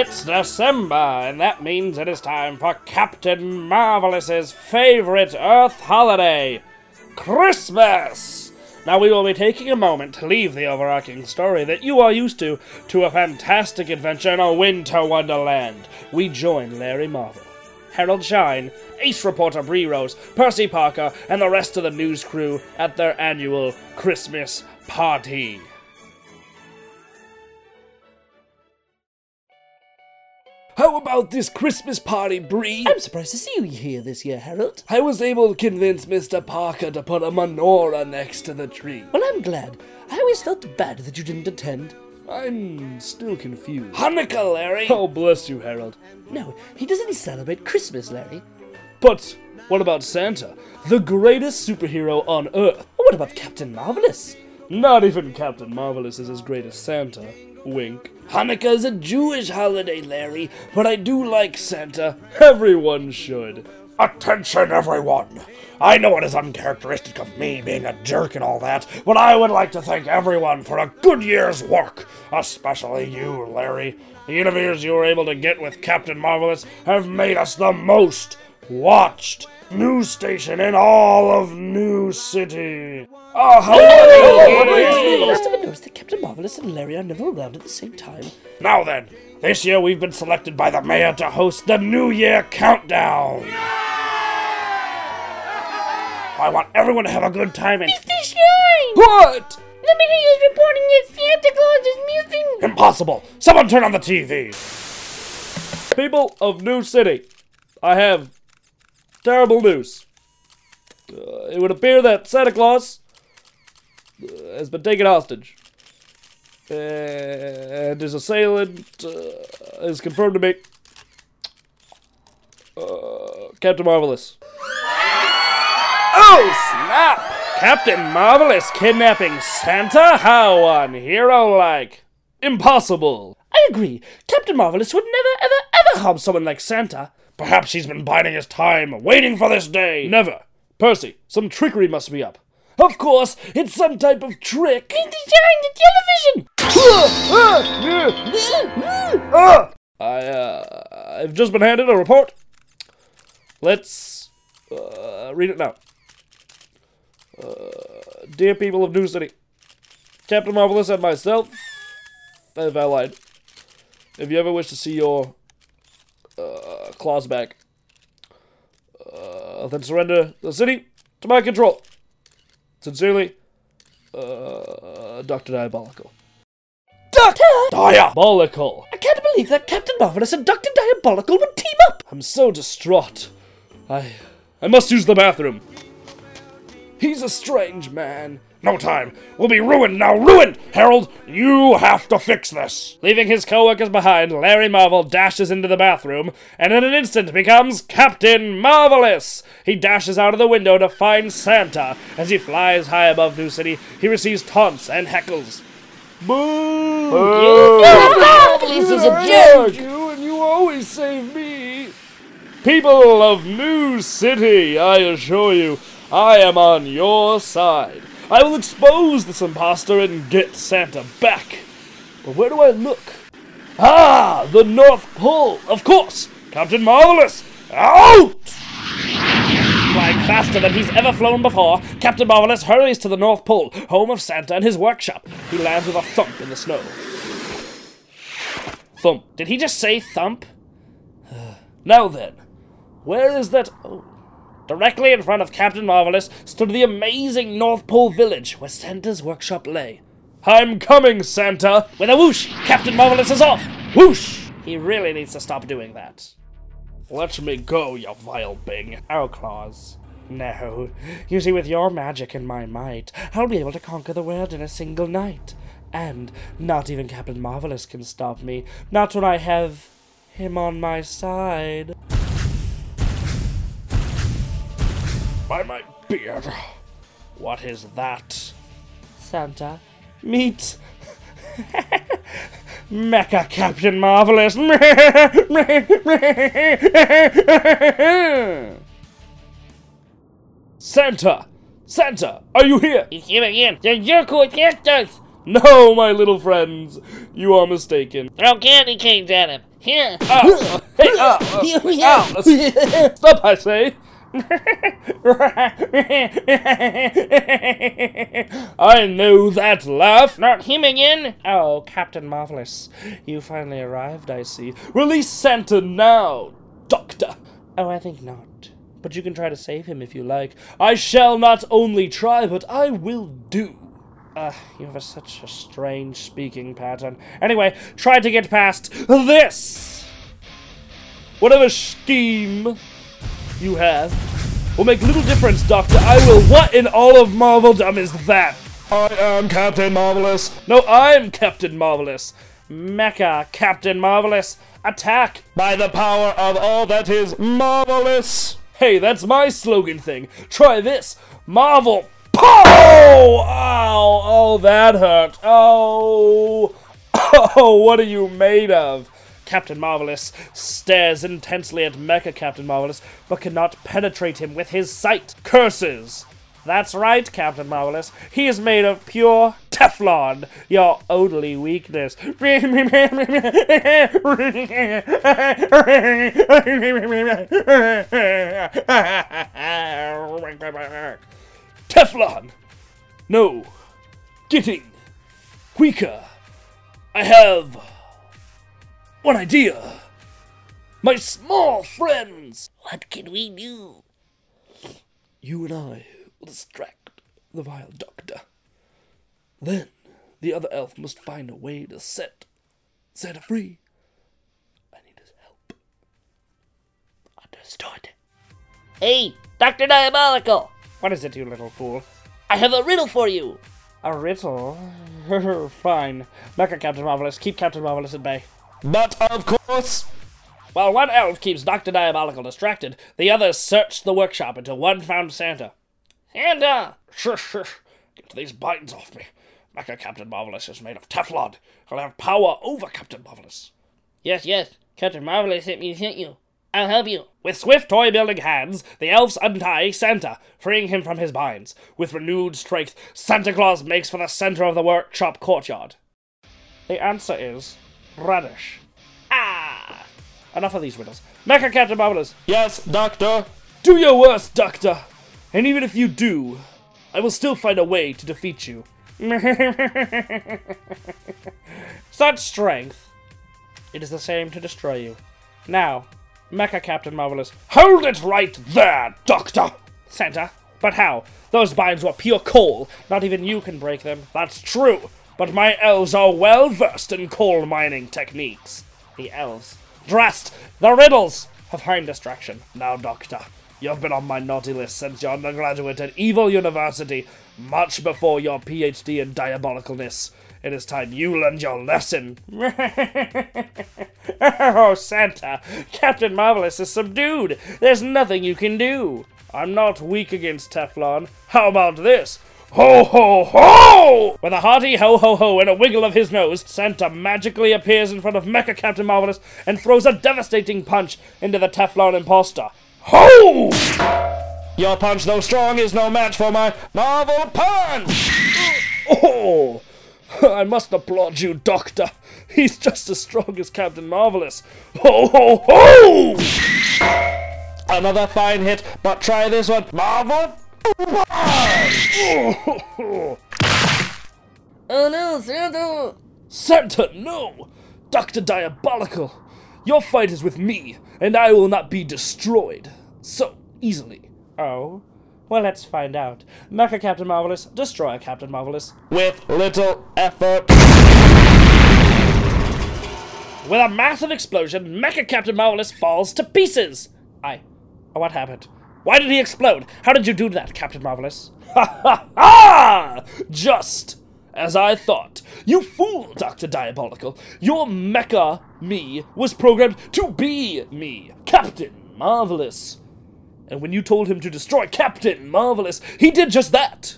It's December, and that means it is time for Captain Marvelous's favorite Earth holiday, Christmas! Now, we will be taking a moment to leave the overarching story that you are used to to a fantastic adventure in a winter wonderland. We join Larry Marvel, Harold Shine, Ace Reporter Bree Rose, Percy Parker, and the rest of the news crew at their annual Christmas party. How about this Christmas party, Bree? I'm surprised to see you here this year, Harold. I was able to convince Mr. Parker to put a menorah next to the tree. Well, I'm glad. I always felt bad that you didn't attend. I'm still confused. Hanukkah, Larry! Oh, bless you, Harold. No, he doesn't celebrate Christmas, Larry. But what about Santa, the greatest superhero on Earth? What about Captain Marvelous? Not even Captain Marvelous is as great as Santa. Wink. Hanukkah is a Jewish holiday, Larry, but I do like Santa. Everyone should. Attention, everyone! I know it is uncharacteristic of me being a jerk and all that, but I would like to thank everyone for a good year's work, especially you, Larry. The interviews you were able to get with Captain Marvelous have made us the most watched news station in all of New City. Oh, I must have noticed that Captain Marvelous and Larry are never around at the same time. Now then, this year we've been selected by the mayor to host the New Year Countdown. I want everyone to have a good time and. Mr. Shine! What? The mayor is reporting that Santa Claus is missing. Impossible! Someone turn on the TV! People of New City, I have terrible news. Uh, it would appear that Santa Claus uh, has been taken hostage. And his assailant uh, is confirmed to be uh, Captain Marvelous. Oh, snap! Captain Marvelous kidnapping Santa? How unhero-like. Impossible. I agree. Captain Marvelous would never, ever, ever harm someone like Santa. Perhaps he's been biding his time, waiting for this day. Never. Percy, some trickery must be up. Of course, it's some type of trick. Mr. Shine, the television! I, uh, I've just been handed a report. Let's, uh, read it now. Uh, dear people of New City, Captain Marvelous and myself have allied. If you ever wish to see your, uh, Claus back, uh, then surrender the city to my control. Sincerely, uh, Dr. Diabolical. Doctor! Diabolical! I can't believe that Captain Marvelous and Dr. Diabolical would team up! I'm so distraught. I. I must use the bathroom. He's a strange man. No time. We'll be ruined now. Ruined! Harold, you have to fix this. Leaving his co-workers behind, Larry Marvel dashes into the bathroom and in an instant becomes Captain Marvelous. He dashes out of the window to find Santa. As he flies high above New City, he receives taunts and heckles. Boo! Marvelous is a jerk! You and you always save me. People of New City, I assure you, I am on your side. I will expose this impostor and get Santa back. But where do I look? Ah, the North Pole, of course. Captain Marvelous, out! Flying faster than he's ever flown before, Captain Marvelous hurries to the North Pole, home of Santa and his workshop. He lands with a thump in the snow. Thump. Did he just say thump? now then, where is that? Oh. Directly in front of Captain Marvelous stood the amazing North Pole village where Santa's workshop lay. I'm coming, Santa! With a whoosh, Captain Marvelous is off! Whoosh! He really needs to stop doing that. Let me go, you vile Bing. Oh, Claus. No. You see, with your magic and my might, I'll be able to conquer the world in a single night. And not even Captain Marvelous can stop me. Not when I have him on my side. By my beard. What is that? Santa. Meet. Mecha Captain Marvelous. Santa! Santa! Are you here? He's here again. The who attacked us. No, my little friends. You are mistaken. Throw candy canes at him. Here. Ow! Ah. Hey, ah, ah. ow! Ow! Stop, I say! I know that laugh! Not him again. Oh, Captain Marvelous. You finally arrived, I see. Release Santa now, Doctor! Oh, I think not. But you can try to save him if you like. I shall not only try, but I will do. Uh, you have a, such a strange speaking pattern. Anyway, try to get past this! Whatever scheme you have will make little difference, Doctor. I will. What in all of Marveldom is that? I am Captain Marvelous. No, I'm Captain Marvelous. Mecha Captain Marvelous. Attack by the power of all that is marvelous. Hey, that's my slogan thing. Try this. Marvel. Pow! Ow! Oh, that hurt. Oh. Oh, what are you made of? Captain Marvelous stares intensely at Mecha Captain Marvelous, but cannot penetrate him with his sight. Curses! That's right, Captain Marvelous. He is made of pure Teflon, your only weakness. Teflon! No. Getting weaker. I have one idea. My small friends! What can we do? You and I will distract the vile doctor. Then the other elf must find a way to set Santa free. I need his help. Understood. Hey, Dr. Diabolical. What is it, you little fool? I have a riddle for you. A riddle? Fine. Back Mecha Captain Marvelous, keep Captain Marvelous at bay. But of course. While one elf keeps Dr. Diabolical distracted, the others search the workshop until one found Santa. Santa. Uh, shush, shush. Get these binds off me. Mecha Captain Marvelous is made of Teflon. I'll have power over Captain Marvelous. Yes, yes. Captain Marvelous sent me to hit you. I'll help you. With swift toy building hands, the elves untie Santa, freeing him from his binds. With renewed strength, Santa Claus makes for the center of the workshop courtyard. The answer is radish. Ah! Enough of these riddles. Mecha Captain Marvelous. Yes, Doctor. Do your worst, Doctor. And even if you do, I will still find a way to defeat you. Such strength. It is the same to destroy you. Now, Mecha Captain Marvelous. Hold it right there, Doctor! Santa. But how? Those binds were pure coal. Not even you can break them. That's true. But my elves are well versed in coal mining techniques. The elves. Drast! The riddles! Have fine distraction. Now, Doctor. You've been on my naughty list since your undergraduate at Evil University, much before your PhD in diabolicalness. It is time you learned your lesson. oh, Santa! Captain Marvelous is subdued. There's nothing you can do. I'm not weak against Teflon. How about this? Ho ho ho! With a hearty ho ho ho and a wiggle of his nose, Santa magically appears in front of Mecha Captain Marvelous and throws a devastating punch into the Teflon imposter. Ho! Your punch, though strong, is no match for my Marvel punch! Oh! I must applaud you, Doctor. He's just as strong as Captain Marvelous. Ho ho ho! Another fine hit, but try this one. Marvel Oh no, Santa! Santa, no! Dr. Diabolical! Your fight is with me, and I will not be destroyed so easily. Oh? Well, let's find out. Mecha Captain Marvelous, destroy Captain Marvelous. With little effort. With a massive explosion, Mecha Captain Marvelous falls to pieces! I. What happened? Why did he explode? How did you do that, Captain Marvelous? Ha ha ha! Just as I thought. You fool, Dr. Diabolical. Your mecha me was programmed to be me, Captain Marvelous. And when you told him to destroy Captain Marvelous, he did just that.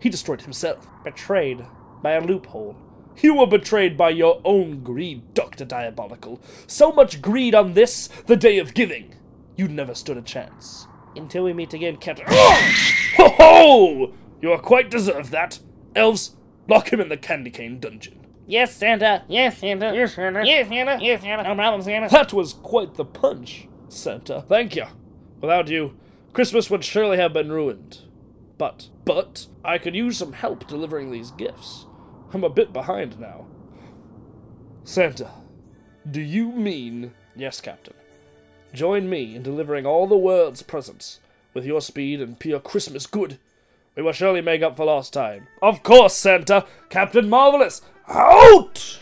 He destroyed himself, betrayed by a loophole. You were betrayed by your own greed, Dr. Diabolical. So much greed on this, the day of giving. You never stood a chance. Until we meet again, Captain. ho ho! You are quite deserved that. Elves, lock him in the candy cane dungeon. Yes, Santa. Yes, Santa. Yes, Santa. Yes, Santa. Yes, Santa. No problem, Santa. That was quite the punch, Santa. Thank you. Without you, Christmas would surely have been ruined. But, but, I could use some help delivering these gifts. I'm a bit behind now. Santa, do you mean. Yes, Captain. Join me in delivering all the world's presents. With your speed and pure Christmas good, we will surely make up for lost time. Of course, Santa! Captain Marvelous! Out!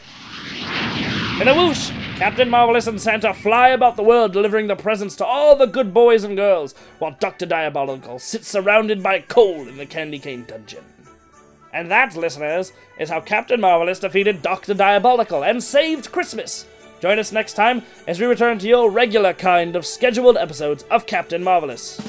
In a whoosh, Captain Marvelous and Santa fly about the world delivering the presents to all the good boys and girls, while Dr. Diabolical sits surrounded by coal in the candy cane dungeon. And that, listeners, is how Captain Marvelous defeated Dr. Diabolical and saved Christmas. Join us next time as we return to your regular kind of scheduled episodes of Captain Marvelous.